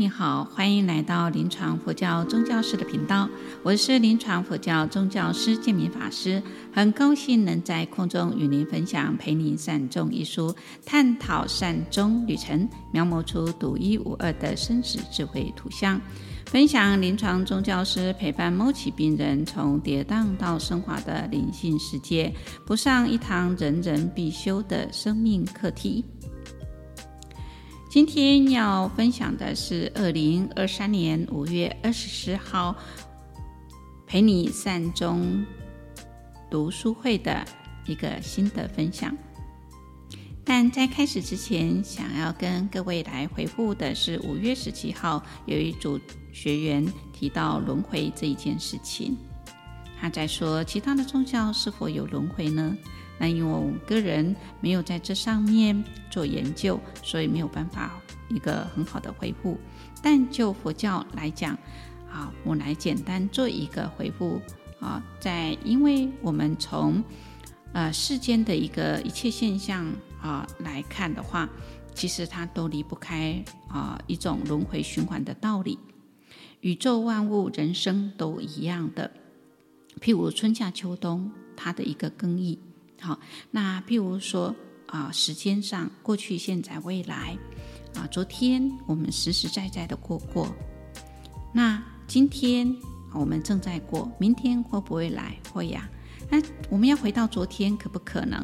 你好，欢迎来到临床佛教宗教师的频道，我是临床佛教宗教师建明法师，很高兴能在空中与您分享《陪你善终》一书，探讨善终旅程，描摹出独一无二的生死智慧图像，分享临床宗教师陪伴末期病人从跌宕到升华的灵性世界，补上一堂人人必修的生命课题。今天要分享的是二零二三年五月二十四号陪你善终读书会的一个心得分享。但在开始之前，想要跟各位来回复的是五月十七号有一组学员提到轮回这一件事情，他在说其他的宗教是否有轮回呢？那因为我个人没有在这上面做研究，所以没有办法一个很好的回复。但就佛教来讲，啊，我来简单做一个回复啊，在因为我们从呃世间的一个一切现象啊来看的话，其实它都离不开啊一种轮回循环的道理。宇宙万物、人生都一样的，譬如春夏秋冬，它的一个更替。好，那譬如说啊，时间上过去、现在、未来啊，昨天我们实实在在的过过，那今天我们正在过，明天会不会来？会呀。那我们要回到昨天，可不可能？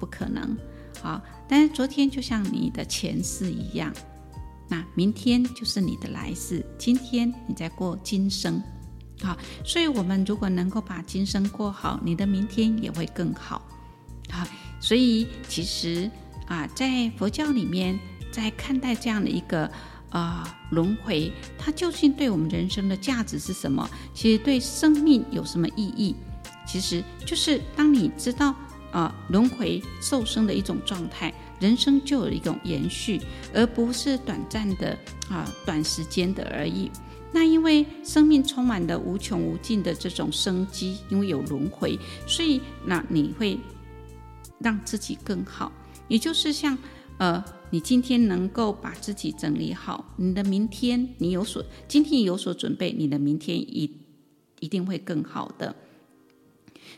不可能。好，但是昨天就像你的前世一样，那明天就是你的来世，今天你在过今生。好，所以我们如果能够把今生过好，你的明天也会更好。啊，所以其实啊，在佛教里面，在看待这样的一个啊轮回，它究竟对我们人生的价值是什么？其实对生命有什么意义？其实就是当你知道啊轮回受生的一种状态，人生就有一种延续，而不是短暂的啊短时间的而已。那因为生命充满了无穷无尽的这种生机，因为有轮回，所以那你会。让自己更好，也就是像，呃，你今天能够把自己整理好，你的明天你有所，今天有所准备，你的明天一一定会更好的。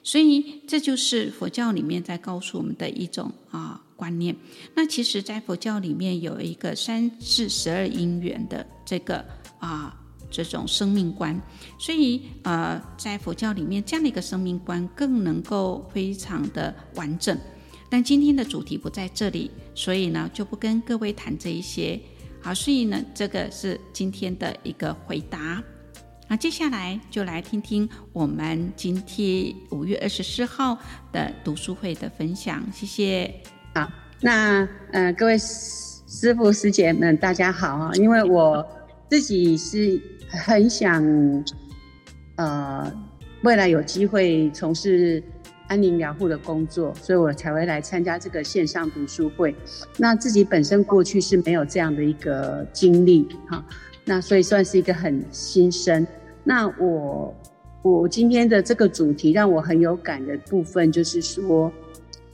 所以这就是佛教里面在告诉我们的一种啊观念。那其实，在佛教里面有一个三世十二因缘的这个啊这种生命观，所以呃，在佛教里面这样的一个生命观更能够非常的完整。但今天的主题不在这里，所以呢就不跟各位谈这一些。好，所以呢这个是今天的一个回答。那接下来就来听听我们今天五月二十四号的读书会的分享。谢谢。好，那呃各位师父师姐们大家好啊，因为我自己是很想呃未来有机会从事。安宁疗护的工作，所以我才会来参加这个线上读书会。那自己本身过去是没有这样的一个经历，哈，那所以算是一个很新生。那我我今天的这个主题让我很有感的部分，就是说，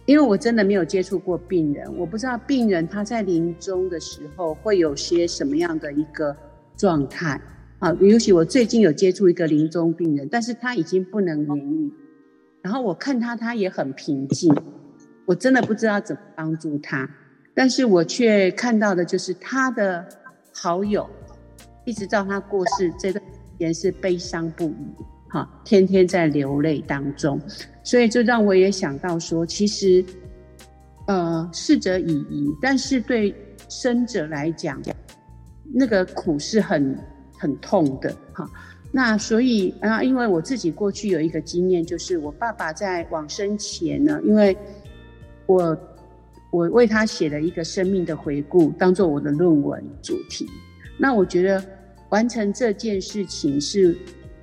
因为我真的没有接触过病人，我不知道病人他在临终的时候会有些什么样的一个状态啊。尤其我最近有接触一个临终病人，但是他已经不能言语。然后我看他，他也很平静，我真的不知道怎么帮助他，但是我却看到的就是他的好友，一直到他过世这段时间是悲伤不已，哈，天天在流泪当中，所以就让我也想到说，其实，呃，逝者已矣，但是对生者来讲，那个苦是很很痛的，哈。那所以啊，因为我自己过去有一个经验，就是我爸爸在往生前呢，因为我我为他写了一个生命的回顾，当做我的论文主题。那我觉得完成这件事情是，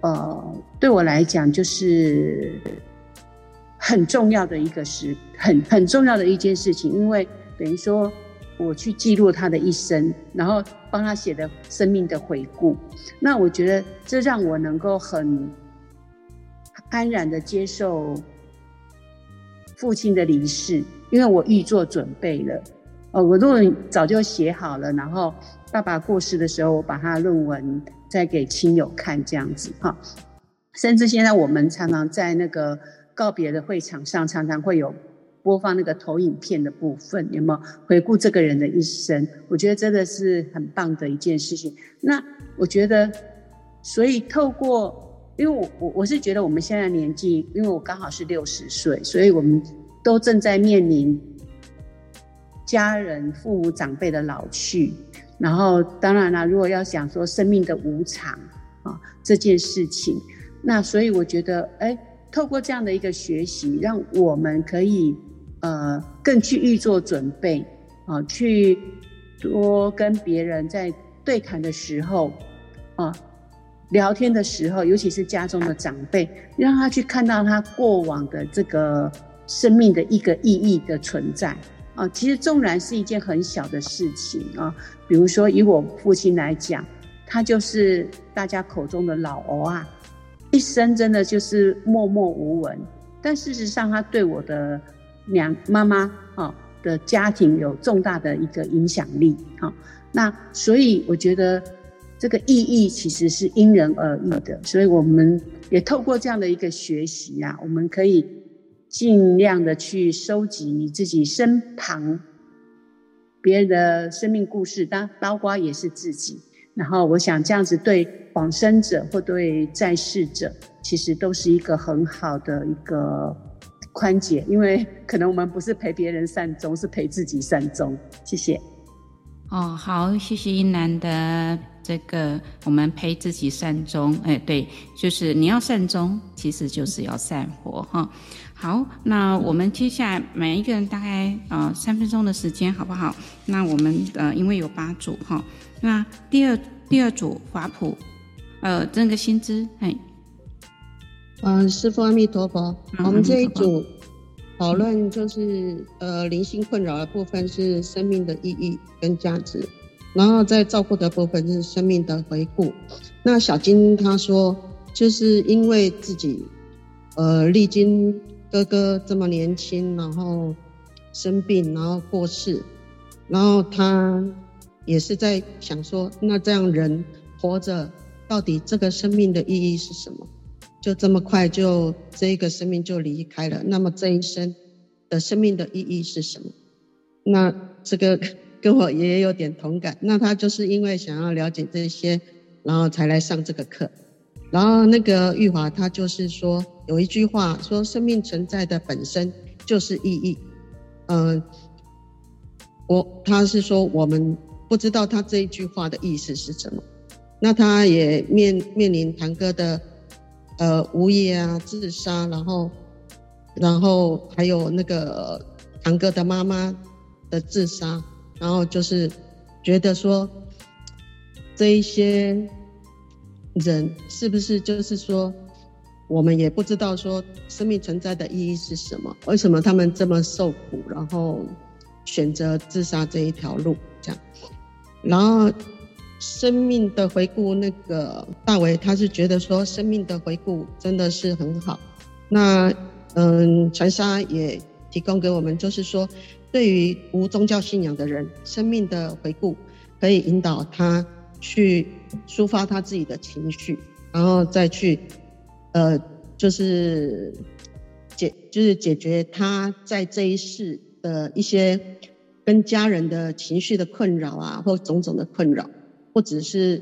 呃，对我来讲就是很重要的一个事，很很重要的一件事情，因为等于说。我去记录他的一生，然后帮他写的生命的回顾。那我觉得这让我能够很安然的接受父亲的离世，因为我预做准备了。哦，我论文早就写好了，然后爸爸过世的时候，我把他论文再给亲友看，这样子哈。甚至现在我们常常在那个告别的会场上，常常会有播放那个投影片的部分，有没有回顾这个人的一生？我觉得真的是很棒的一件事情。那我觉得，所以透过，因为我我我是觉得我们现在年纪，因为我刚好是六十岁，所以我们都正在面临。家人、父母、长辈的老去，然后当然啦，如果要想说生命的无常啊这件事情，那所以我觉得，哎，透过这样的一个学习，让我们可以呃更去预做准备啊，去多跟别人在对谈的时候啊，聊天的时候，尤其是家中的长辈，让他去看到他过往的这个生命的一个意义的存在。啊，其实纵然是一件很小的事情啊，比如说以我父亲来讲，他就是大家口中的老欧啊，一生真的就是默默无闻，但事实上他对我的娘妈妈啊的家庭有重大的一个影响力啊。那所以我觉得这个意义其实是因人而异的，所以我们也透过这样的一个学习啊，我们可以。尽量的去收集你自己身旁别人的生命故事，当包括也是自己。然后我想这样子对往生者或对在世者，其实都是一个很好的一个宽解，因为可能我们不是陪别人善终，是陪自己善终。谢谢。哦，好，谢谢英兰的这个，我们陪自己善终。哎，对，就是你要善终，其实就是要善活哈。好，那我们接下来每一个人大概呃三分钟的时间，好不好？那我们呃因为有八组哈，那第二第二组华普，呃这个新知，哎，嗯，师父阿弥陀佛，我们这一组讨论就是呃灵性困扰的部分是生命的意义跟价值，然后在照顾的部分是生命的回顾。那小金他说，就是因为自己呃历经。哥哥这么年轻，然后生病，然后过世，然后他也是在想说，那这样人活着，到底这个生命的意义是什么？就这么快就这一个生命就离开了，那么这一生的生命的意义是什么？那这个 跟我也有点同感。那他就是因为想要了解这些，然后才来上这个课。然后那个玉华他就是说。有一句话说：“生命存在的本身就是意义。”嗯，我他是说我们不知道他这一句话的意思是什么。那他也面面临堂哥的呃无业啊、自杀，然后然后还有那个堂哥的妈妈的自杀，然后就是觉得说这一些人是不是就是说。我们也不知道说生命存在的意义是什么，为什么他们这么受苦，然后选择自杀这一条路，这样。然后生命的回顾，那个大伟他是觉得说生命的回顾真的是很好。那嗯，传沙也提供给我们，就是说对于无宗教信仰的人，生命的回顾可以引导他去抒发他自己的情绪，然后再去。呃，就是解，就是解决他在这一世的一些跟家人的情绪的困扰啊，或种种的困扰，或者是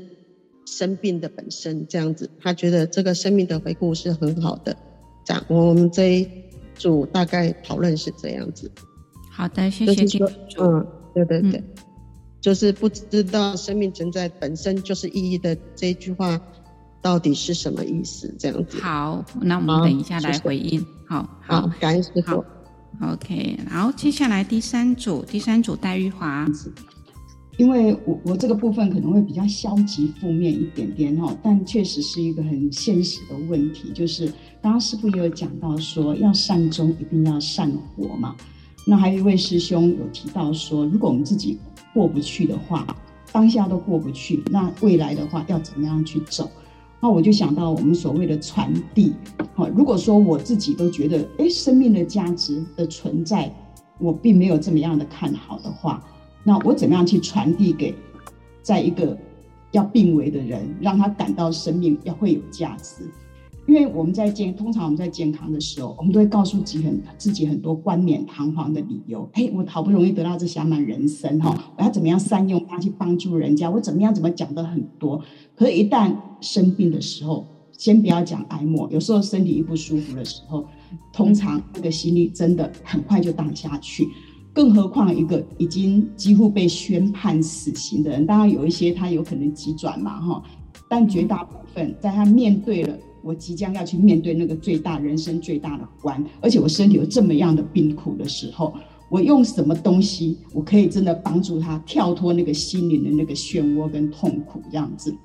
生病的本身这样子，他觉得这个生命的回顾是很好的。这样，我们这一组大概讨论是这样子。好的，谢谢金主。嗯，对对对，嗯、就是不知道生命存在本身就是意义的这一句话。到底是什么意思？这样子。好，那我们等一下来回应。好，好，好，感恩师父。好，OK。然后接下来第三组，第三组戴玉华。因为我我这个部分可能会比较消极负面一点点哈，但确实是一个很现实的问题，就是刚刚师父也有讲到说，要善终一定要善活嘛。那还有一位师兄有提到说，如果我们自己过不去的话，当下都过不去，那未来的话要怎么样去走？那我就想到我们所谓的传递，好，如果说我自己都觉得，哎，生命的价值的存在，我并没有这么样的看好的话，那我怎么样去传递给在一个要病危的人，让他感到生命要会有价值？因为我们在健，通常我们在健康的时候，我们都会告诉自己很自己很多冠冕堂皇的理由。哎，我好不容易得到这小满人生哈，我要怎么样善用它去帮助人家？我怎么样怎么讲的很多？可是，一旦生病的时候，先不要讲哀莫，有时候身体一不舒服的时候，通常那个心力真的很快就荡下去。更何况一个已经几乎被宣判死刑的人，当然有一些他有可能急转嘛哈，但绝大部分在他面对了。我即将要去面对那个最大人生最大的关，而且我身体有这么样的病苦的时候，我用什么东西，我可以真的帮助他跳脱那个心灵的那个漩涡跟痛苦这样子。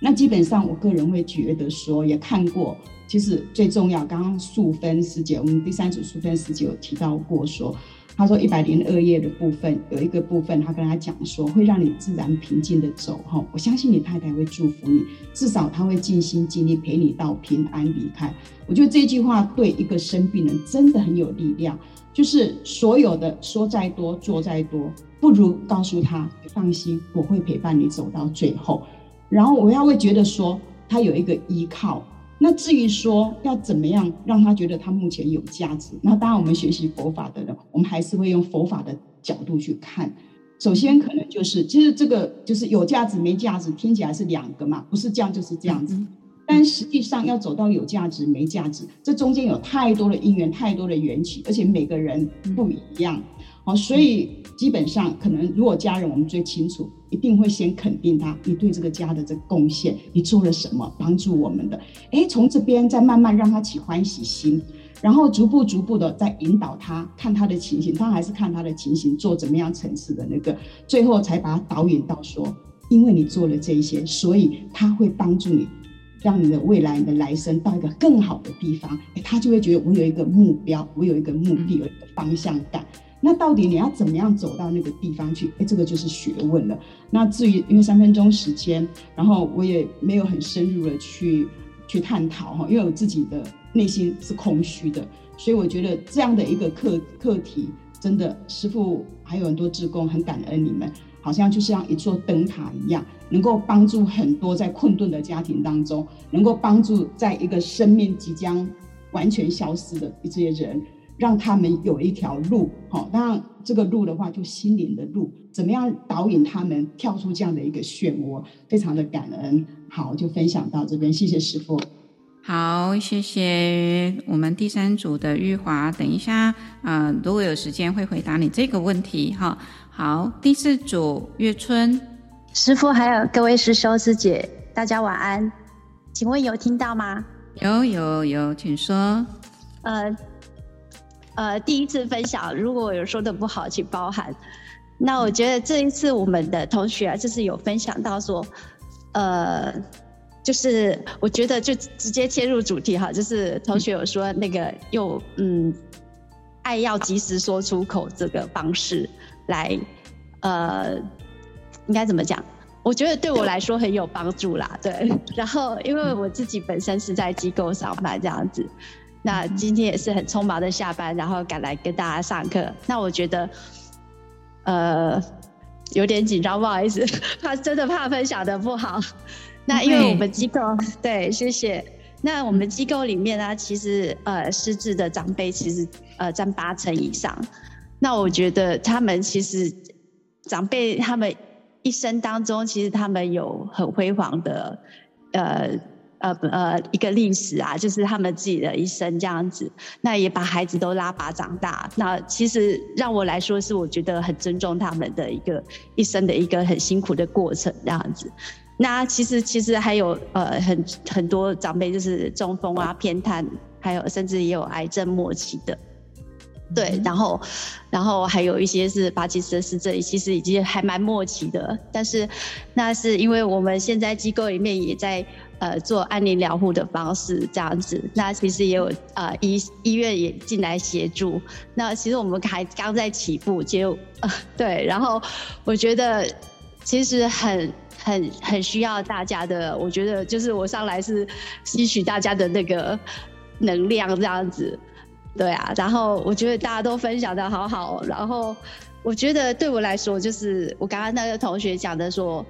那基本上，我个人会觉得说，也看过，其实最重要，刚刚素芬师姐，我们第三组素芬师姐有提到过说。他说一百零二页的部分有一个部分，他跟他讲说会让你自然平静的走哈，我相信你太太会祝福你，至少他会尽心尽力陪你到平安离开。我觉得这句话对一个生病人真的很有力量，就是所有的说再多做再多，不如告诉他放心，我会陪伴你走到最后，然后我要会觉得说他有一个依靠。那至于说要怎么样让他觉得他目前有价值，那当然我们学习佛法的人，我们还是会用佛法的角度去看。首先可能就是，其实这个就是有价值没价值，听起来是两个嘛，不是这样就是这样子。但实际上要走到有价值没价值，这中间有太多的因缘，太多的缘起，而且每个人不一样。好，所以基本上可能，如果家人我们最清楚，一定会先肯定他，你对这个家的这贡献，你做了什么帮助我们的？诶，从这边再慢慢让他起欢喜心，然后逐步逐步的再引导他，看他的情形，他还是看他的情形，做怎么样层次的那个，最后才把他导引到说，因为你做了这一些，所以他会帮助你，让你的未来、你的来生到一个更好的地方，诶，他就会觉得我有一个目标，我有一个目的，有一个方向感。那到底你要怎么样走到那个地方去？哎，这个就是学问了。那至于因为三分钟时间，然后我也没有很深入的去去探讨哈，因为我自己的内心是空虚的，所以我觉得这样的一个课课题，真的师傅还有很多志工很感恩你们，好像就像一座灯塔一样，能够帮助很多在困顿的家庭当中，能够帮助在一个生命即将完全消失的这些人。让他们有一条路，好，当然这个路的话，就心灵的路，怎么样导引他们跳出这样的一个漩涡？非常的感恩，好，就分享到这边，谢谢师傅。好，谢谢我们第三组的玉华，等一下，啊、呃，如果有时间会回答你这个问题，哈。好，第四组月春，师傅还有各位师兄师姐，大家晚安，请问有听到吗？有有有，请说。呃。呃，第一次分享，如果有说的不好，请包涵。那我觉得这一次我们的同学啊，就是有分享到说，呃，就是我觉得就直接切入主题哈，就是同学有说那个用嗯，爱要及时说出口这个方式来，呃，应该怎么讲？我觉得对我来说很有帮助啦，对。然后因为我自己本身是在机构上班这样子。那今天也是很匆忙的下班，然后赶来跟大家上课。那我觉得，呃，有点紧张，不好意思，怕真的怕分享的不好。那因为我们机构，对，谢谢。那我们机构里面呢，其实呃，失智的长辈其实呃占八成以上。那我觉得他们其实长辈他们一生当中，其实他们有很辉煌的呃。呃呃，一个历史啊，就是他们自己的一生这样子，那也把孩子都拉拔长大。那其实让我来说，是我觉得很尊重他们的一个一生的一个很辛苦的过程这样子。那其实其实还有呃很很多长辈就是中风啊、偏瘫，还有甚至也有癌症末期的。对，然后然后还有一些是巴基斯坦是这里，其实已经还蛮默契的。但是那是因为我们现在机构里面也在。呃，做安宁疗护的方式这样子，那其实也有呃医医院也进来协助。那其实我们还刚在起步，就呃 对，然后我觉得其实很很很需要大家的，我觉得就是我上来是吸取大家的那个能量这样子，对啊。然后我觉得大家都分享得好好，然后我觉得对我来说，就是我刚刚那个同学讲的说，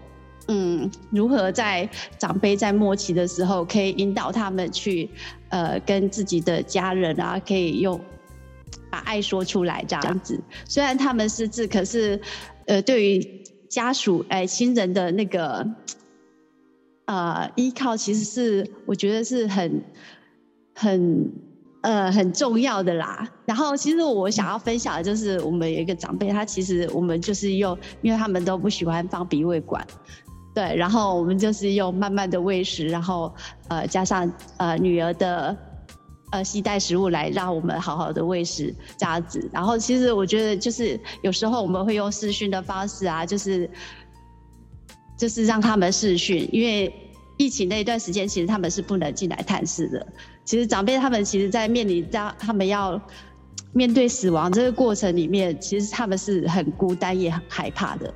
嗯，如何在长辈在末期的时候，可以引导他们去，呃，跟自己的家人啊，可以用把爱说出来这样子。虽然他们失智，可是，呃，对于家属哎亲人的那个，呃，依靠，其实是我觉得是很很。呃，很重要的啦。然后，其实我想要分享的就是，我们有一个长辈，他其实我们就是用，因为他们都不喜欢放鼻胃管，对，然后我们就是用慢慢的喂食，然后呃加上呃女儿的呃携带食物来让我们好好的喂食这样子。然后，其实我觉得就是有时候我们会用视讯的方式啊，就是就是让他们视讯，因为疫情那一段时间，其实他们是不能进来探视的。其实长辈他们其实，在面临到他们要面对死亡这个过程里面，其实他们是很孤单也很害怕的。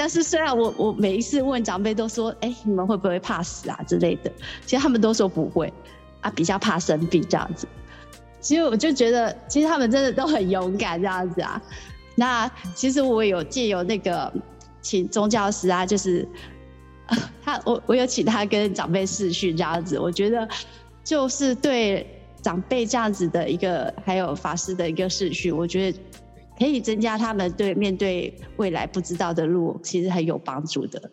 但是虽然我我每一次问长辈都说，哎，你们会不会怕死啊之类的？其实他们都说不会，啊，比较怕生病这样子。其实我就觉得，其实他们真的都很勇敢这样子啊。那其实我有借由那个请宗教师啊，就是 他我我有请他跟长辈视讯这样子，我觉得。就是对长辈这样子的一个，还有法师的一个视讯，我觉得可以增加他们对面对未来不知道的路，其实很有帮助的。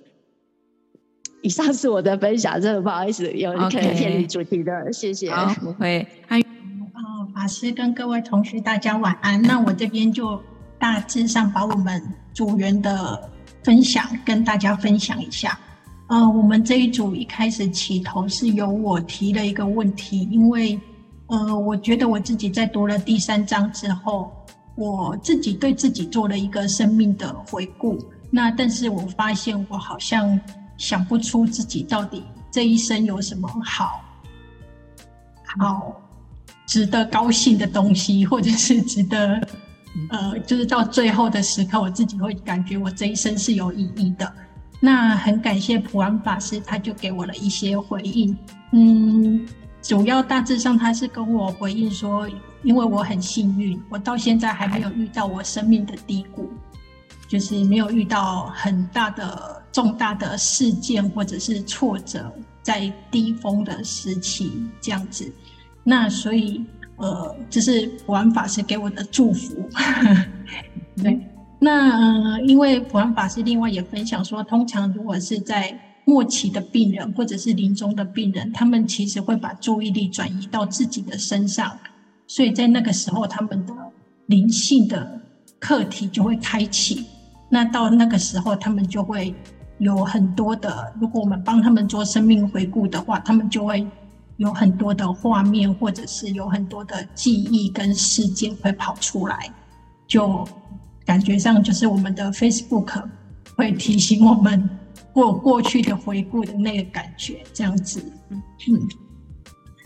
以上是我的分享，真的不好意思，有可能偏离主题的，Okay. 谢谢。好，不会。还有，呃，法师跟各位同学大家晚安。那我这边就大致上把我们组员的分享跟大家分享一下。呃，我们这一组一开始起头是由我提了一个问题，因为呃，我觉得我自己在读了第三章之后，我自己对自己做了一个生命的回顾。那但是我发现我好像想不出自己到底这一生有什么好好值得高兴的东西，或者是值得呃，就是到最后的时刻，我自己会感觉我这一生是有意义的。那很感谢普安法师，他就给我了一些回应。嗯，主要大致上他是跟我回应说，因为我很幸运，我到现在还没有遇到我生命的低谷，就是没有遇到很大的重大的事件或者是挫折，在低峰的时期这样子。那所以，呃，这是普安法师给我的祝福。对。那呃，因为普安法师另外也分享说，通常如果是在末期的病人或者是临终的病人，他们其实会把注意力转移到自己的身上，所以在那个时候，他们的灵性的课题就会开启。那到那个时候，他们就会有很多的，如果我们帮他们做生命回顾的话，他们就会有很多的画面，或者是有很多的记忆跟事件会跑出来，就。感觉上就是我们的 Facebook 会提醒我们过过去的回顾的那个感觉，这样子。嗯，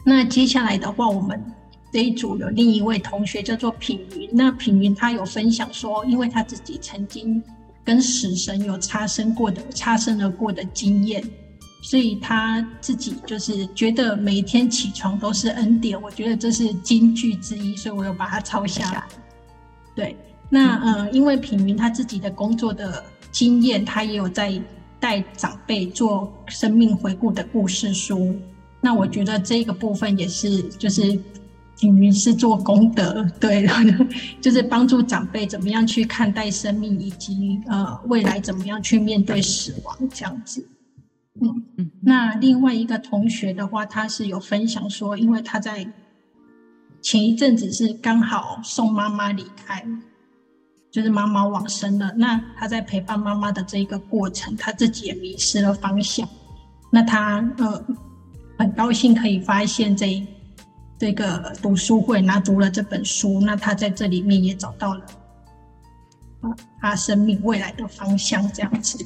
那接下来的话，我们这一组有另一位同学叫做品云。那品云他有分享说，因为他自己曾经跟死神有擦身过的、擦身而过的经验，所以他自己就是觉得每天起床都是恩典。我觉得这是金句之一，所以我有把它抄下来。对。那呃，因为品云他自己的工作的经验，他也有在带长辈做生命回顾的故事书。那我觉得这个部分也是，就是等于是做功德，对，就是帮助长辈怎么样去看待生命，以及呃未来怎么样去面对死亡这样子。嗯嗯。那另外一个同学的话，他是有分享说，因为他在前一阵子是刚好送妈妈离开。就是妈妈往生了，那他在陪伴妈妈的这一个过程，他自己也迷失了方向。那他呃很高兴可以发现这这个读书会，拿读了这本书，那他在这里面也找到了啊他生命未来的方向这样子。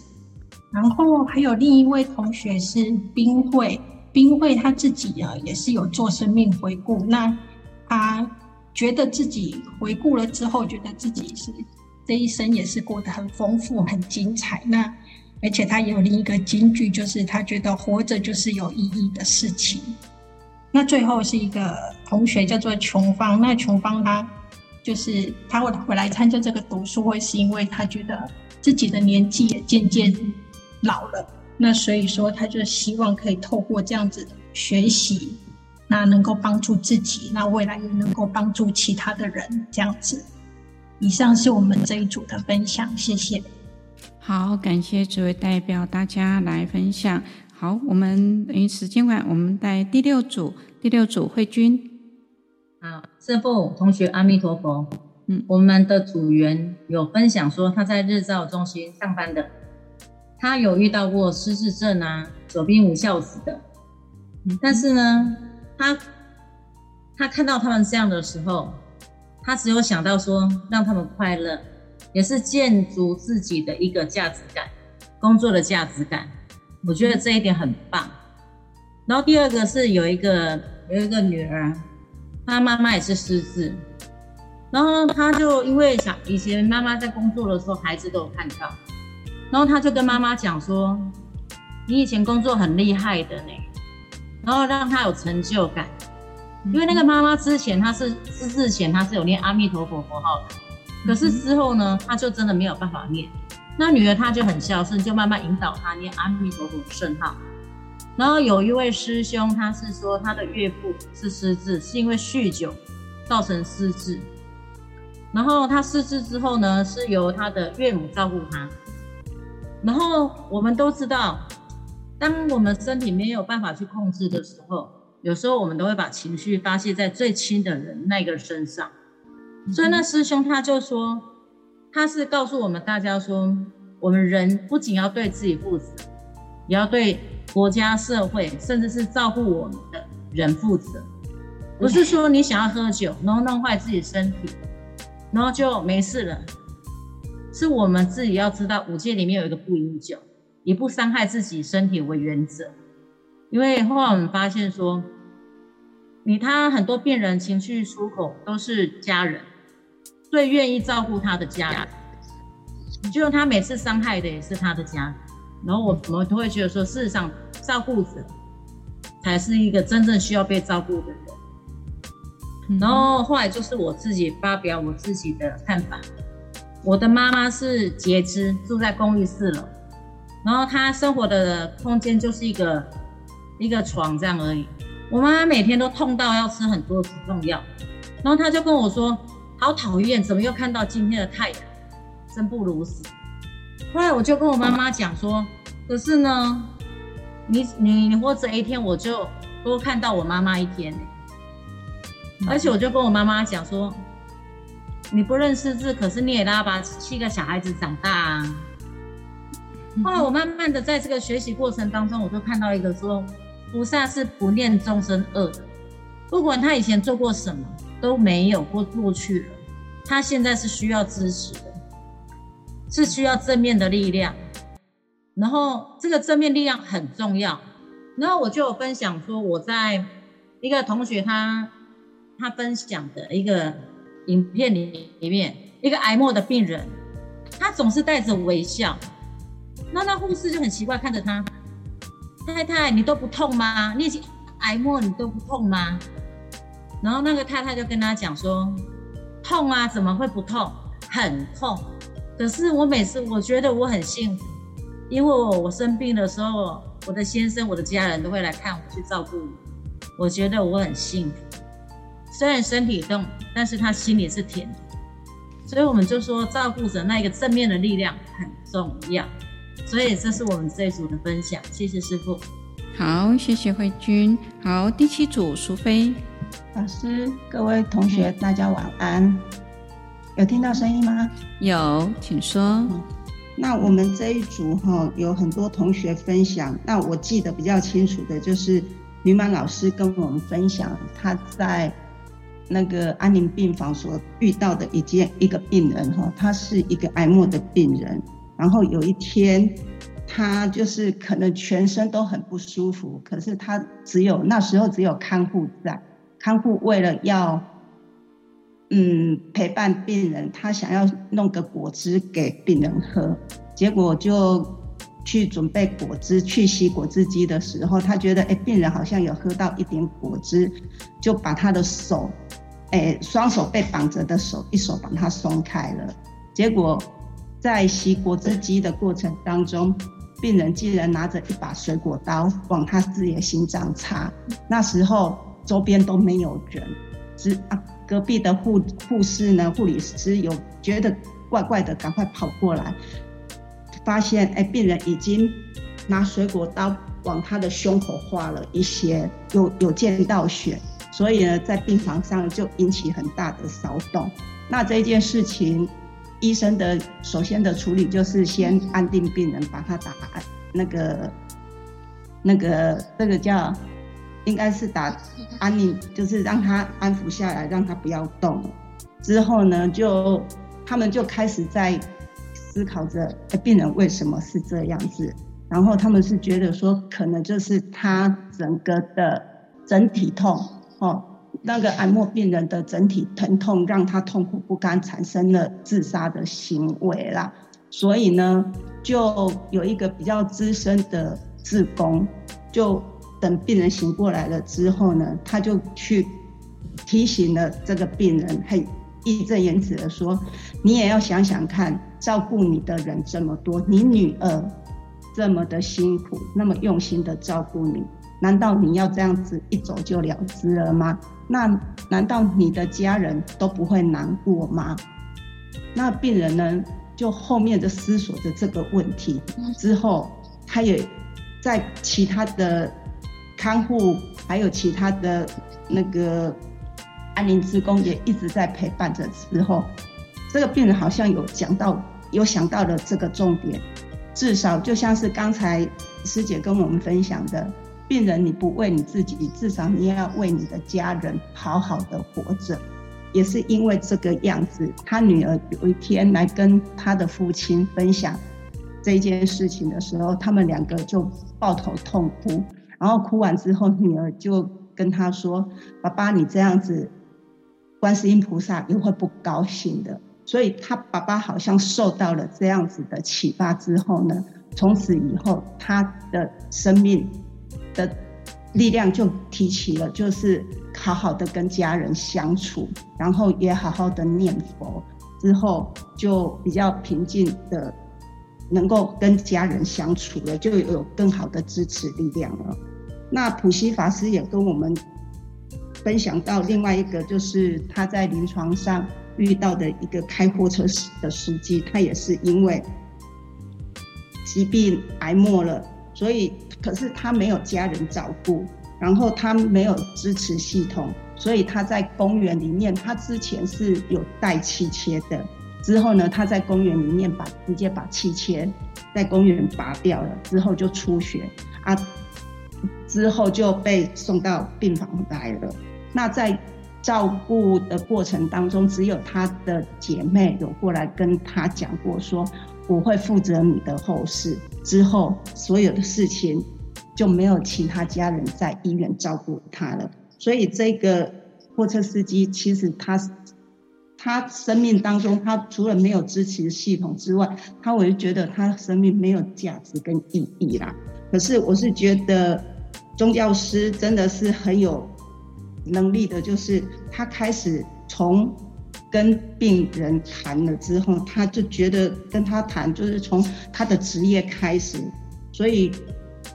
然后还有另一位同学是冰慧，冰慧他自己啊也是有做生命回顾，那他。觉得自己回顾了之后，觉得自己是这一生也是过得很丰富、很精彩。那而且他有另一个金句，就是他觉得活着就是有意义的事情。那最后是一个同学叫做琼芳，那琼芳她就是他会回来参加这个读书会，是因为他觉得自己的年纪也渐渐老了，那所以说他就希望可以透过这样子学习，那能够帮助自己，那未来也能够帮助其他的人，这样子。以上是我们这一组的分享，谢谢。好，感谢这位代表大家来分享。好，我们等于时间晚，我们带第六组，第六组慧君。好，师父，同学，阿弥陀佛。嗯，我们的组员有分享说，他在日照中心上班的，他有遇到过失智症啊、久病无孝子的。嗯，但是呢，他他看到他们这样的时候，他只有想到说，让他们快乐，也是建筑自己的一个价值感，工作的价值感。我觉得这一点很棒。然后第二个是有一个有一个女儿。她妈妈也是失智，然后她就因为想以前妈妈在工作的时候，孩子都有看到，然后他就跟妈妈讲说：“你以前工作很厉害的呢。”然后让他有成就感，因为那个妈妈之前她是失智前她是有念阿弥陀佛佛号的，可是之后呢，她就真的没有办法念。那女儿她就很孝顺，就慢慢引导他念阿弥陀佛圣号。然后有一位师兄，他是说他的岳父是失智，是因为酗酒造成失智。然后他失智之后呢，是由他的岳母照顾他。然后我们都知道，当我们身体没有办法去控制的时候，有时候我们都会把情绪发泄在最亲的人那个身上。所以那师兄他就说，他是告诉我们大家说，我们人不仅要对自己负责，也要对。国家、社会，甚至是照顾我们的人负责，不是说你想要喝酒，然后弄坏自己身体，然后就没事了。是我们自己要知道，五戒里面有一个不饮酒，以不伤害自己身体为原则。因为后来我们发现说，你他很多病人情绪出口都是家人，最愿意照顾他的家人，你就他每次伤害的也是他的家人。然后我我们都会觉得说，事实上，照顾者才是一个真正需要被照顾的人。然后后来就是我自己发表我自己的看法。我的妈妈是截肢，住在公寓四楼，然后他生活的空间就是一个一个床这样而已。我妈妈每天都痛到要吃很多止痛药，然后她就跟我说：“好讨厌，怎么又看到今天的太阳？生不如死。”后来我就跟我妈妈讲说，可是呢，你你你活着一天，我就多看到我妈妈一天呢。而且我就跟我妈妈讲说，你不认识字，可是你也拉把七个小孩子长大啊。后来我慢慢的在这个学习过程当中，我就看到一个说，菩萨是不念众生恶的，不管他以前做过什么都没有过过去了，他现在是需要支持的。是需要正面的力量，然后这个正面力量很重要。然后我就有分享说，我在一个同学他他分享的一个影片里里面，一个癌末的病人，他总是带着微笑。那那护士就很奇怪看着他，太太你都不痛吗？你已经挨末你都不痛吗？然后那个太太就跟他讲说，痛啊，怎么会不痛？很痛。可是我每次我觉得我很幸福，因为我我生病的时候，我的先生、我的家人都会来看我，去照顾我。我觉得我很幸福，虽然身体痛，但是他心里是甜的。所以我们就说，照顾者那一个正面的力量很重要。所以这是我们这一组的分享，谢谢师傅。好，谢谢慧君。好，第七组淑妃老师，各位同学，大家晚安。有听到声音吗？有，请说。嗯，那我们这一组哈，有很多同学分享。那我记得比较清楚的就是云满老师跟我们分享他在那个安宁病房所遇到的一件一个病人哈，他是一个癌末的病人。然后有一天，他就是可能全身都很不舒服，可是他只有那时候只有看护在，看护为了要。嗯，陪伴病人，他想要弄个果汁给病人喝，结果就去准备果汁，去洗果汁机的时候，他觉得哎，病人好像有喝到一点果汁，就把他的手，哎，双手被绑着的手，一手把他松开了。结果在吸果汁机的过程当中，病人竟然拿着一把水果刀往他自己的心脏插。那时候周边都没有人，只啊隔壁的护护士呢，护理师有觉得怪怪的，赶快跑过来，发现哎，病人已经拿水果刀往他的胸口划了一些，有有见到血。所以呢，在病房上就引起很大的骚动。那这件事情，医生的首先的处理就是先安定病人，把他打那个那个这个叫，应该是打安宁，就是让他安抚下来，让他不要动。之后呢，就他们就开始在思考着，哎，病人为什么是这样子？然后他们是觉得说，可能就是他整个的整体痛。哦，那个癌末病人的整体疼痛让他痛苦不堪，产生了自杀的行为啦。所以呢，就有一个比较资深的志工，就等病人醒过来了之后呢，他就去提醒了这个病人，很义正言辞的说：“你也要想想看，照顾你的人这么多，你女儿这么的辛苦，那么用心的照顾你。”难道你要这样子一走就了之了吗？那难道你的家人都不会难过吗？那病人呢，就后面就思索着这个问题之后，他也在其他的看护，还有其他的那个安宁职工也一直在陪伴着之后，这个病人好像有讲到，有想到了这个重点，至少就像是刚才师姐跟我们分享的。病人，你不为你自己，至少你也要为你的家人好好的活着。也是因为这个样子，他女儿有一天来跟他的父亲分享这件事情的时候，他们两个就抱头痛哭。然后哭完之后，女儿就跟他说：“爸爸，你这样子，观世音菩萨也会不高兴的。”所以，他爸爸好像受到了这样子的启发之后呢，从此以后，他的生命。的力量就提起了，就是好好的跟家人相处，然后也好好的念佛，之后就比较平静的，能够跟家人相处了，就有更好的支持力量了。那普希法师也跟我们分享到另外一个，就是他在临床上遇到的一个开货车的司机，他也是因为疾病挨末了，所以。可是他没有家人照顾，然后他没有支持系统，所以他在公园里面，他之前是有带气切的，之后呢，他在公园里面把直接把气切在公园拔掉了，之后就出血啊，之后就被送到病房来了。那在照顾的过程当中，只有他的姐妹有过来跟他讲过说，我会负责你的后事，之后所有的事情。就没有其他家人在医院照顾他了，所以这个货车司机其实他，他生命当中，他除了没有支持系统之外，他我就觉得他生命没有价值跟意义啦。可是我是觉得宗教师真的是很有能力的，就是他开始从跟病人谈了之后，他就觉得跟他谈就是从他的职业开始，所以。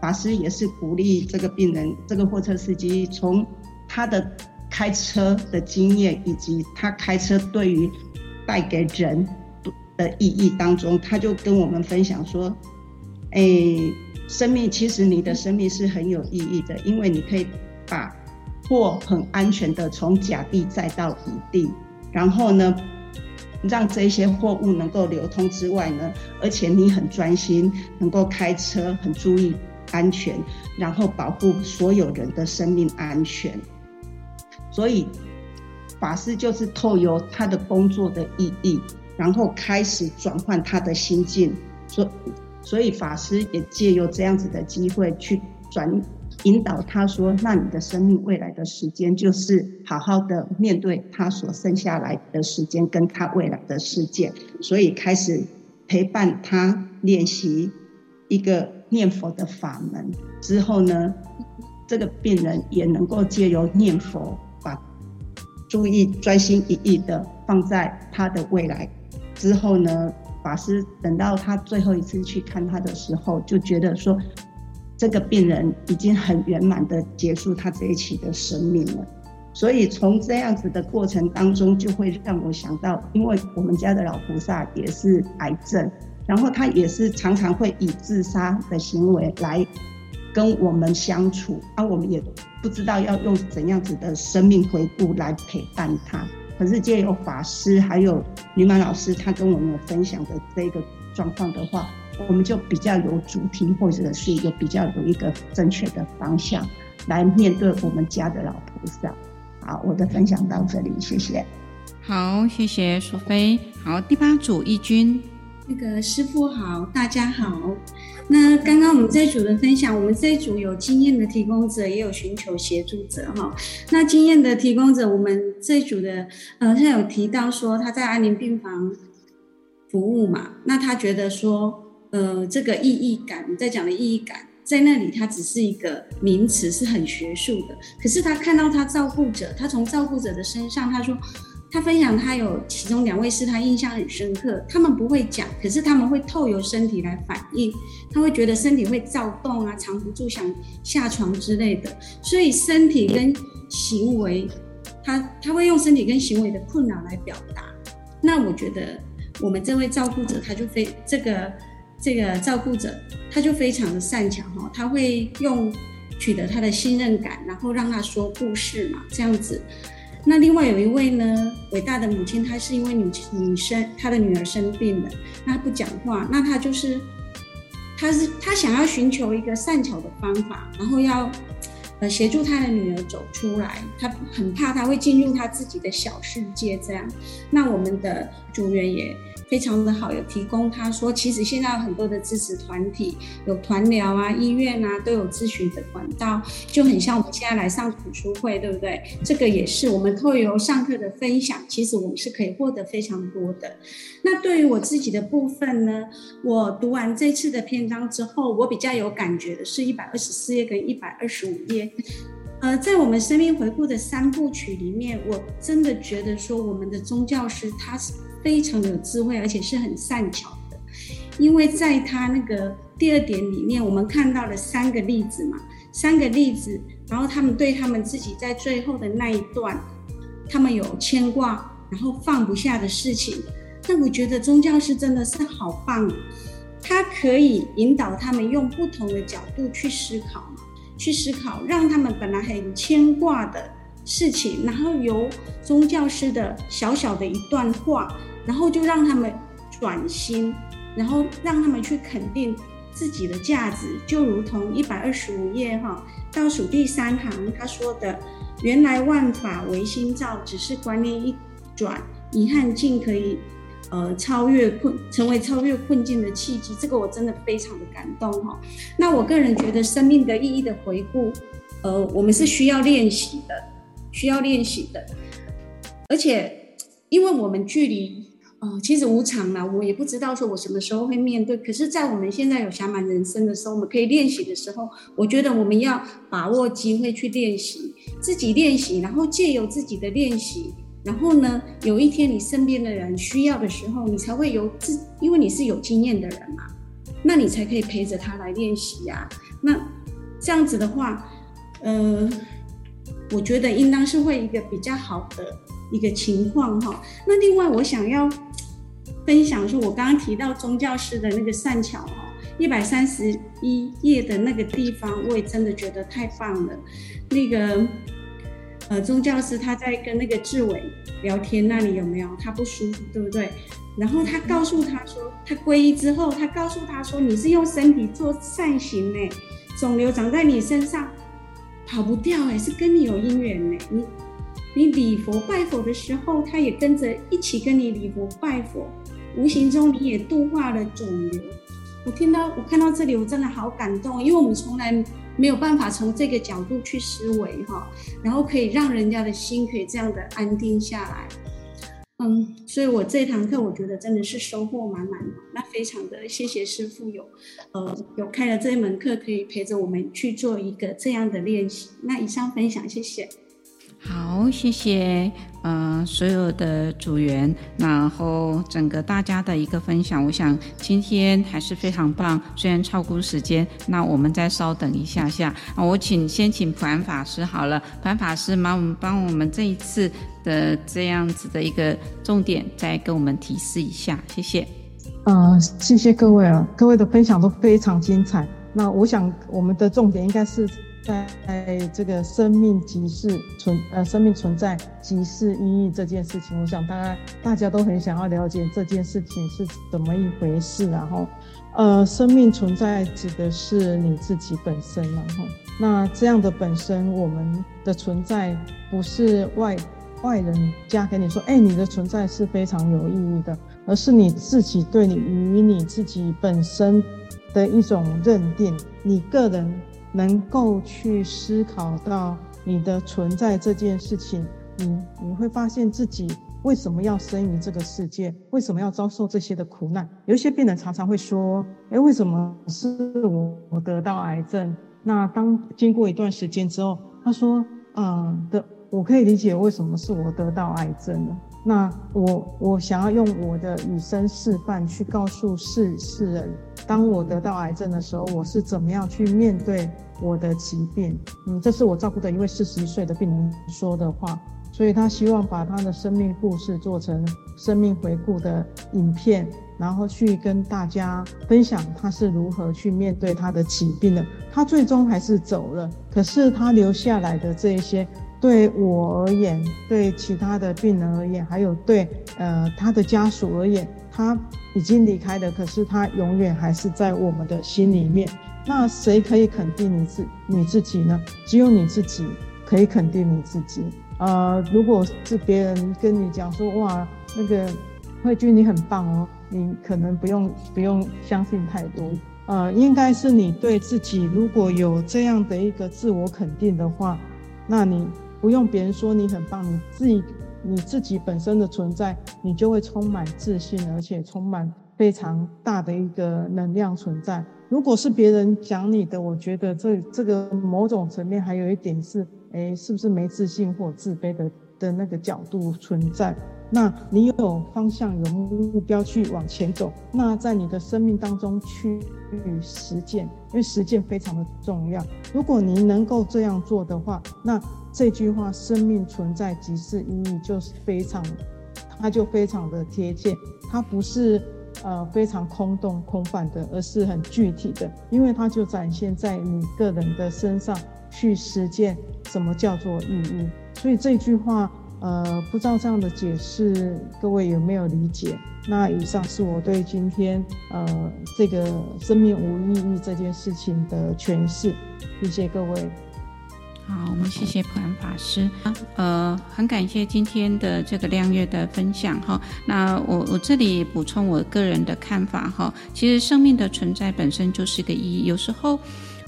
法师也是鼓励这个病人，这个货车司机从他的开车的经验，以及他开车对于带给人的意义当中，他就跟我们分享说：“哎，生命其实你的生命是很有意义的，因为你可以把货很安全的从甲地载到乙地，然后呢，让这些货物能够流通之外呢，而且你很专心，能够开车，很注意。”安全，然后保护所有人的生命安全。所以，法师就是透由他的工作的意义，然后开始转换他的心境。所所以，法师也借由这样子的机会去转引导他说：“那你的生命未来的时间，就是好好的面对他所剩下来的时间，跟他未来的世界。”所以，开始陪伴他练习一个。念佛的法门之后呢，这个病人也能够借由念佛，把注意专心一意的放在他的未来。之后呢，法师等到他最后一次去看他的时候，就觉得说，这个病人已经很圆满的结束他这一期的生命了。所以从这样子的过程当中，就会让我想到，因为我们家的老菩萨也是癌症，然后他也是常常会以自杀的行为来跟我们相处，那、我们也不知道要用怎样子的生命回顾来陪伴他。可是借由法师还有女满老师，他跟我们分享的这个状况的话，我们就比较有主题，或者是一个比较有一个正确的方向来面对我们家的老菩萨。好，我的分享到这里，谢谢。好，谢谢淑菲。好，第八组义军，那个师傅好，大家好。那刚刚我们这一组的分享，我们这一组有经验的提供者，也有寻求协助者哈。那经验的提供者，我们这一组的呃，他有提到说他在安宁病房服务嘛，那他觉得说呃，这个意义感，你在讲的意义感。在那里，它只是一个名词，是很学术的。可是他看到他照顾者，他从照顾者的身上，他说，他分享他有其中两位是他印象很深刻。他们不会讲，可是他们会透由身体来反应。他会觉得身体会躁动啊，藏不住，想下床之类的。所以身体跟行为，他他会用身体跟行为的困扰来表达。那我觉得我们这位照顾者，他就非这个。这个照顾者他就非常的善巧哈，他会用取得他的信任感，然后让他说故事嘛，这样子。那另外有一位呢，伟大的母亲，她是因为女女生她的女儿生病了，那她不讲话，那她就是，她是她想要寻求一个善巧的方法，然后要呃协助她的女儿走出来，她很怕她会进入她自己的小世界这样。那我们的组员也。非常的好，有提供他说，其实现在有很多的支持团体，有团疗啊、医院啊，都有咨询的管道，就很像我们现在来上读书会，对不对？这个也是我们透由上课的分享，其实我们是可以获得非常多的。那对于我自己的部分呢，我读完这次的篇章之后，我比较有感觉的是一百二十四页跟一百二十五页。呃，在我们生命回顾的三部曲里面，我真的觉得说，我们的宗教师他是。非常有智慧，而且是很善巧的，因为在他那个第二点里面，我们看到了三个例子嘛，三个例子，然后他们对他们自己在最后的那一段，他们有牵挂，然后放不下的事情。那我觉得宗教师真的是好棒，他可以引导他们用不同的角度去思考嘛，去思考，让他们本来很牵挂的事情，然后由宗教师的小小的一段话。然后就让他们转心，然后让他们去肯定自己的价值，就如同一百二十五页哈倒数第三行他说的：“原来万法唯心造，只是观念一转，遗憾竟可以呃超越困，成为超越困境的契机。”这个我真的非常的感动哈。那我个人觉得生命的意义的回顾，呃，我们是需要练习的，需要练习的，而且因为我们距离。呃，其实无常嘛，我也不知道说我什么时候会面对。可是，在我们现在有暇满人生的时候，我们可以练习的时候，我觉得我们要把握机会去练习，自己练习，然后借由自己的练习，然后呢，有一天你身边的人需要的时候，你才会有自，因为你是有经验的人嘛，那你才可以陪着他来练习呀。那这样子的话，呃，我觉得应当是会一个比较好的一个情况哈。那另外，我想要。分享说，我刚刚提到宗教师的那个善巧哈，一百三十一页的那个地方，我也真的觉得太棒了。那个呃，宗教师他在跟那个志伟聊天，那里有没有？他不舒服，对不对？然后他告诉他说，他皈依之后，他告诉他说，你是用身体做善行呢，肿瘤长在你身上跑不掉哎，是跟你有因缘呢。你你礼佛拜佛的时候，他也跟着一起跟你礼佛拜佛。无形中你也度化了肿瘤。我听到我看到这里，我真的好感动，因为我们从来没有办法从这个角度去思维哈，然后可以让人家的心可以这样的安定下来。嗯，所以我这堂课我觉得真的是收获满满。那非常的谢谢师傅有，呃，有开了这一门课，可以陪着我们去做一个这样的练习。那以上分享，谢谢。好，谢谢。呃，所有的组员，然后整个大家的一个分享，我想今天还是非常棒。虽然超过时间，那我们再稍等一下下啊，我请先请普安法师好了，普安法师帮我们帮我们这一次的这样子的一个重点，再跟我们提示一下，谢谢。呃，谢谢各位啊，各位的分享都非常精彩。那我想我们的重点应该是。在这个生命即是存呃，生命存在即是意义这件事情，我想大家大家都很想要了解这件事情是怎么一回事。然后，呃，生命存在指的是你自己本身，然后那这样的本身，我们的存在不是外外人加给你说，哎，你的存在是非常有意义的，而是你自己对你与你自己本身的一种认定，你个人。能够去思考到你的存在这件事情，你你会发现自己为什么要生于这个世界，为什么要遭受这些的苦难？有一些病人常常会说：“哎，为什么是我我得到癌症？”那当经过一段时间之后，他说：“嗯的，我可以理解为什么是我得到癌症了。”那我我想要用我的以身示范去告诉世世人，当我得到癌症的时候，我是怎么样去面对我的疾病。嗯，这是我照顾的一位四十一岁的病人说的话，所以他希望把他的生命故事做成生命回顾的影片，然后去跟大家分享他是如何去面对他的疾病的。他最终还是走了，可是他留下来的这一些。对我而言，对其他的病人而言，还有对呃他的家属而言，他已经离开了，可是他永远还是在我们的心里面。那谁可以肯定你自你自己呢？只有你自己可以肯定你自己。呃，如果是别人跟你讲说，哇，那个慧君你很棒哦，你可能不用不用相信太多。呃，应该是你对自己如果有这样的一个自我肯定的话，那你。不用别人说你很棒，你自己你自己本身的存在，你就会充满自信，而且充满非常大的一个能量存在。如果是别人讲你的，我觉得这这个某种层面还有一点是，哎，是不是没自信或自卑的的那个角度存在？那你有方向、有目标去往前走，那在你的生命当中去实践，因为实践非常的重要。如果你能够这样做的话，那这句话“生命存在即是意义”就是非常，它就非常的贴切。它不是呃非常空洞空泛的，而是很具体的，因为它就展现在你个人的身上去实践什么叫做意义。所以这句话。呃，不知道这样的解释各位有没有理解？那以上是我对今天呃这个生命无意义这件事情的诠释。谢谢各位。好，我们谢谢普安法师。呃，很感谢今天的这个亮月的分享哈。那我我这里补充我个人的看法哈。其实生命的存在本身就是一个意义，有时候。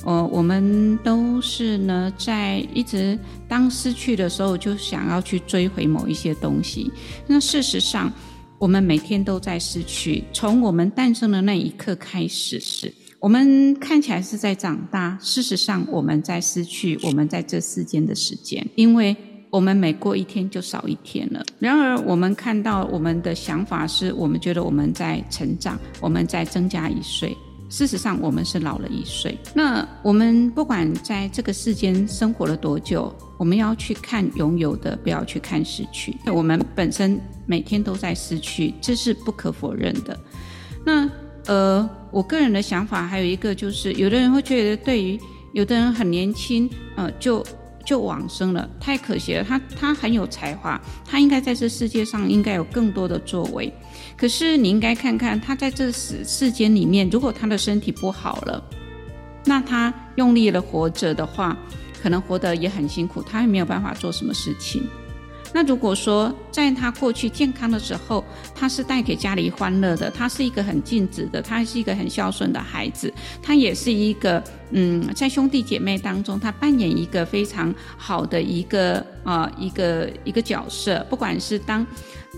哦，我们都是呢，在一直当失去的时候，就想要去追回某一些东西。那事实上，我们每天都在失去。从我们诞生的那一刻开始，是我们看起来是在长大，事实上我们在失去我们在这世间的时间，因为我们每过一天就少一天了。然而，我们看到我们的想法是，我们觉得我们在成长，我们在增加一岁。事实上，我们是老了一岁。那我们不管在这个世间生活了多久，我们要去看拥有的，不要去看失去。我们本身每天都在失去，这是不可否认的。那呃，我个人的想法还有一个就是，有的人会觉得，对于有的人很年轻，呃，就。就往生了，太可惜了。他他很有才华，他应该在这世界上应该有更多的作为。可是你应该看看他在这世世间里面，如果他的身体不好了，那他用力了活着的话，可能活得也很辛苦，他也没有办法做什么事情。那如果说在他过去健康的时候，他是带给家里欢乐的，他是一个很尽职的，他是一个很孝顺的孩子，他也是一个嗯，在兄弟姐妹当中，他扮演一个非常好的一个、呃、一个一个角色，不管是当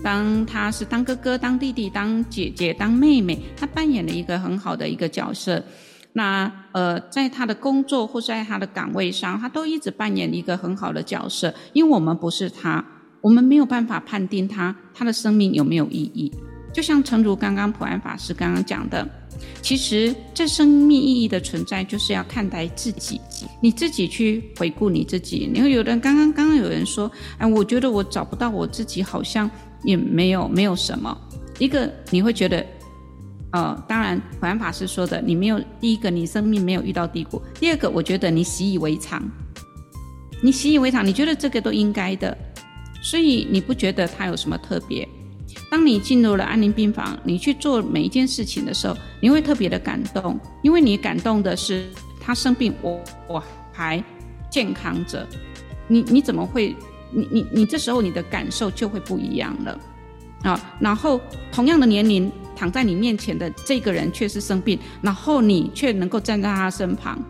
当他是当哥哥、当弟弟、当姐姐、当妹妹，他扮演了一个很好的一个角色。那呃，在他的工作或在他的岗位上，他都一直扮演一个很好的角色。因为我们不是他，我们没有办法判定他他的生命有没有意义。就像诚如刚刚普安法师刚刚讲的，其实这生命意义的存在，就是要看待自己，你自己去回顾你自己。你会有人刚刚刚刚有人说，哎，我觉得我找不到我自己，好像也没有没有什么。一个你会觉得。呃，当然，普安法师说的，你没有第一个，你生命没有遇到低谷；第二个，我觉得你习以为常，你习以为常，你觉得这个都应该的，所以你不觉得它有什么特别。当你进入了安宁病房，你去做每一件事情的时候，你会特别的感动，因为你感动的是他生病，我我还健康着，你你怎么会？你你你这时候你的感受就会不一样了啊。然后同样的年龄。躺在你面前的这个人却是生病，然后你却能够站在他身旁，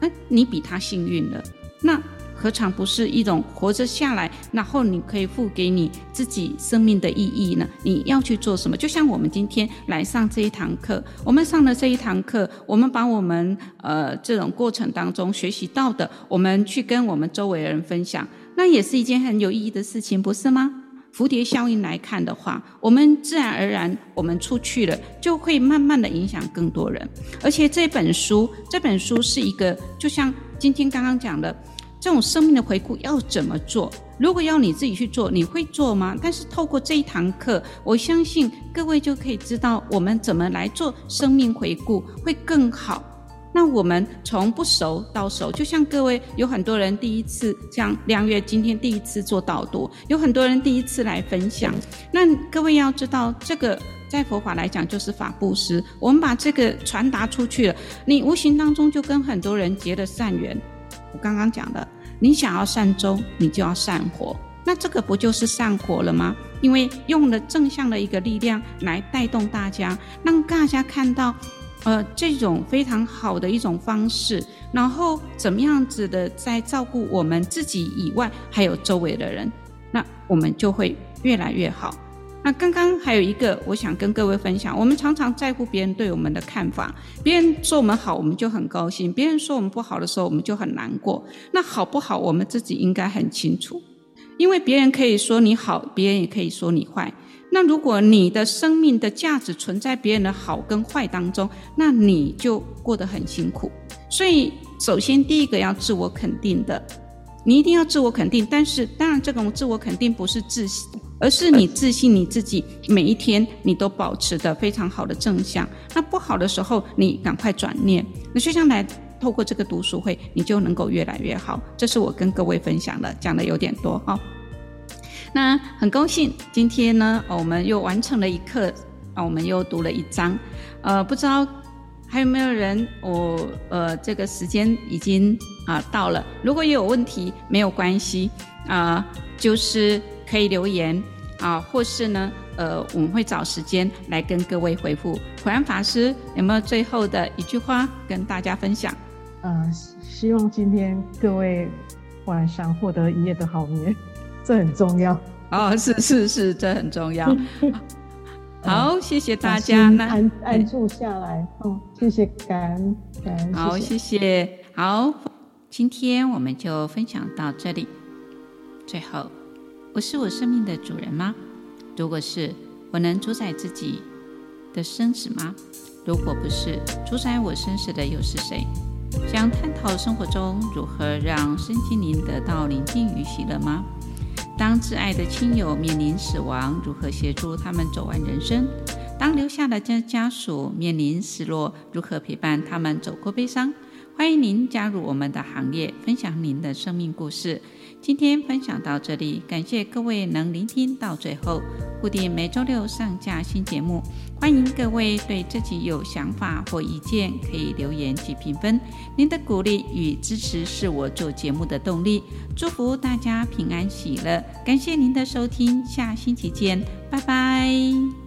那你比他幸运了。那何尝不是一种活着下来，然后你可以付给你自己生命的意义呢？你要去做什么？就像我们今天来上这一堂课，我们上了这一堂课，我们把我们呃这种过程当中学习到的，我们去跟我们周围的人分享，那也是一件很有意义的事情，不是吗？蝴蝶效应来看的话，我们自然而然，我们出去了，就会慢慢的影响更多人。而且这本书，这本书是一个，就像今天刚刚讲的，这种生命的回顾要怎么做？如果要你自己去做，你会做吗？但是透过这一堂课，我相信各位就可以知道我们怎么来做生命回顾会更好。那我们从不熟到熟，就像各位有很多人第一次，像亮月今天第一次做导读，有很多人第一次来分享。那各位要知道，这个在佛法来讲就是法布施，我们把这个传达出去了，你无形当中就跟很多人结了善缘。我刚刚讲的，你想要善终，你就要善活，那这个不就是善活了吗？因为用了正向的一个力量来带动大家，让大家看到。呃，这种非常好的一种方式，然后怎么样子的在照顾我们自己以外，还有周围的人，那我们就会越来越好。那刚刚还有一个，我想跟各位分享，我们常常在乎别人对我们的看法，别人说我们好，我们就很高兴；别人说我们不好的时候，我们就很难过。那好不好，我们自己应该很清楚，因为别人可以说你好，别人也可以说你坏。那如果你的生命的价值存在别人的好跟坏当中，那你就过得很辛苦。所以，首先第一个要自我肯定的，你一定要自我肯定。但是，当然这种自我肯定不是自信，而是你自信你自己，每一天你都保持的非常好的正向。那不好的时候，你赶快转念。那就像来透过这个读书会，你就能够越来越好。这是我跟各位分享的，讲的有点多哈。那很高兴，今天呢，我们又完成了一课，啊，我们又读了一章，呃，不知道还有没有人，我呃，这个时间已经啊到了，如果有问题没有关系，啊，就是可以留言啊，或是呢，呃，我们会找时间来跟各位回复。普安法师有没有最后的一句话跟大家分享？呃，希望今天各位晚上获得一夜的好眠。这很重要哦，是是是，这很重要。好，谢谢大家。那安安住下来，哦，谢谢，感恩感恩。好，谢谢。好，今天我们就分享到这里。最后，我是我生命的主人吗？如果是，我能主宰自己的生死吗？如果不是，主宰我生死的又是谁？想探讨生活中如何让身心灵得到宁静与喜乐吗？当挚爱的亲友面临死亡，如何协助他们走完人生？当留下的家家属面临失落，如何陪伴他们走过悲伤？欢迎您加入我们的行列，分享您的生命故事。今天分享到这里，感谢各位能聆听到最后。固定每周六上架新节目，欢迎各位对自己有想法或意见可以留言及评分。您的鼓励与支持是我做节目的动力。祝福大家平安喜乐，感谢您的收听，下星期见，拜拜。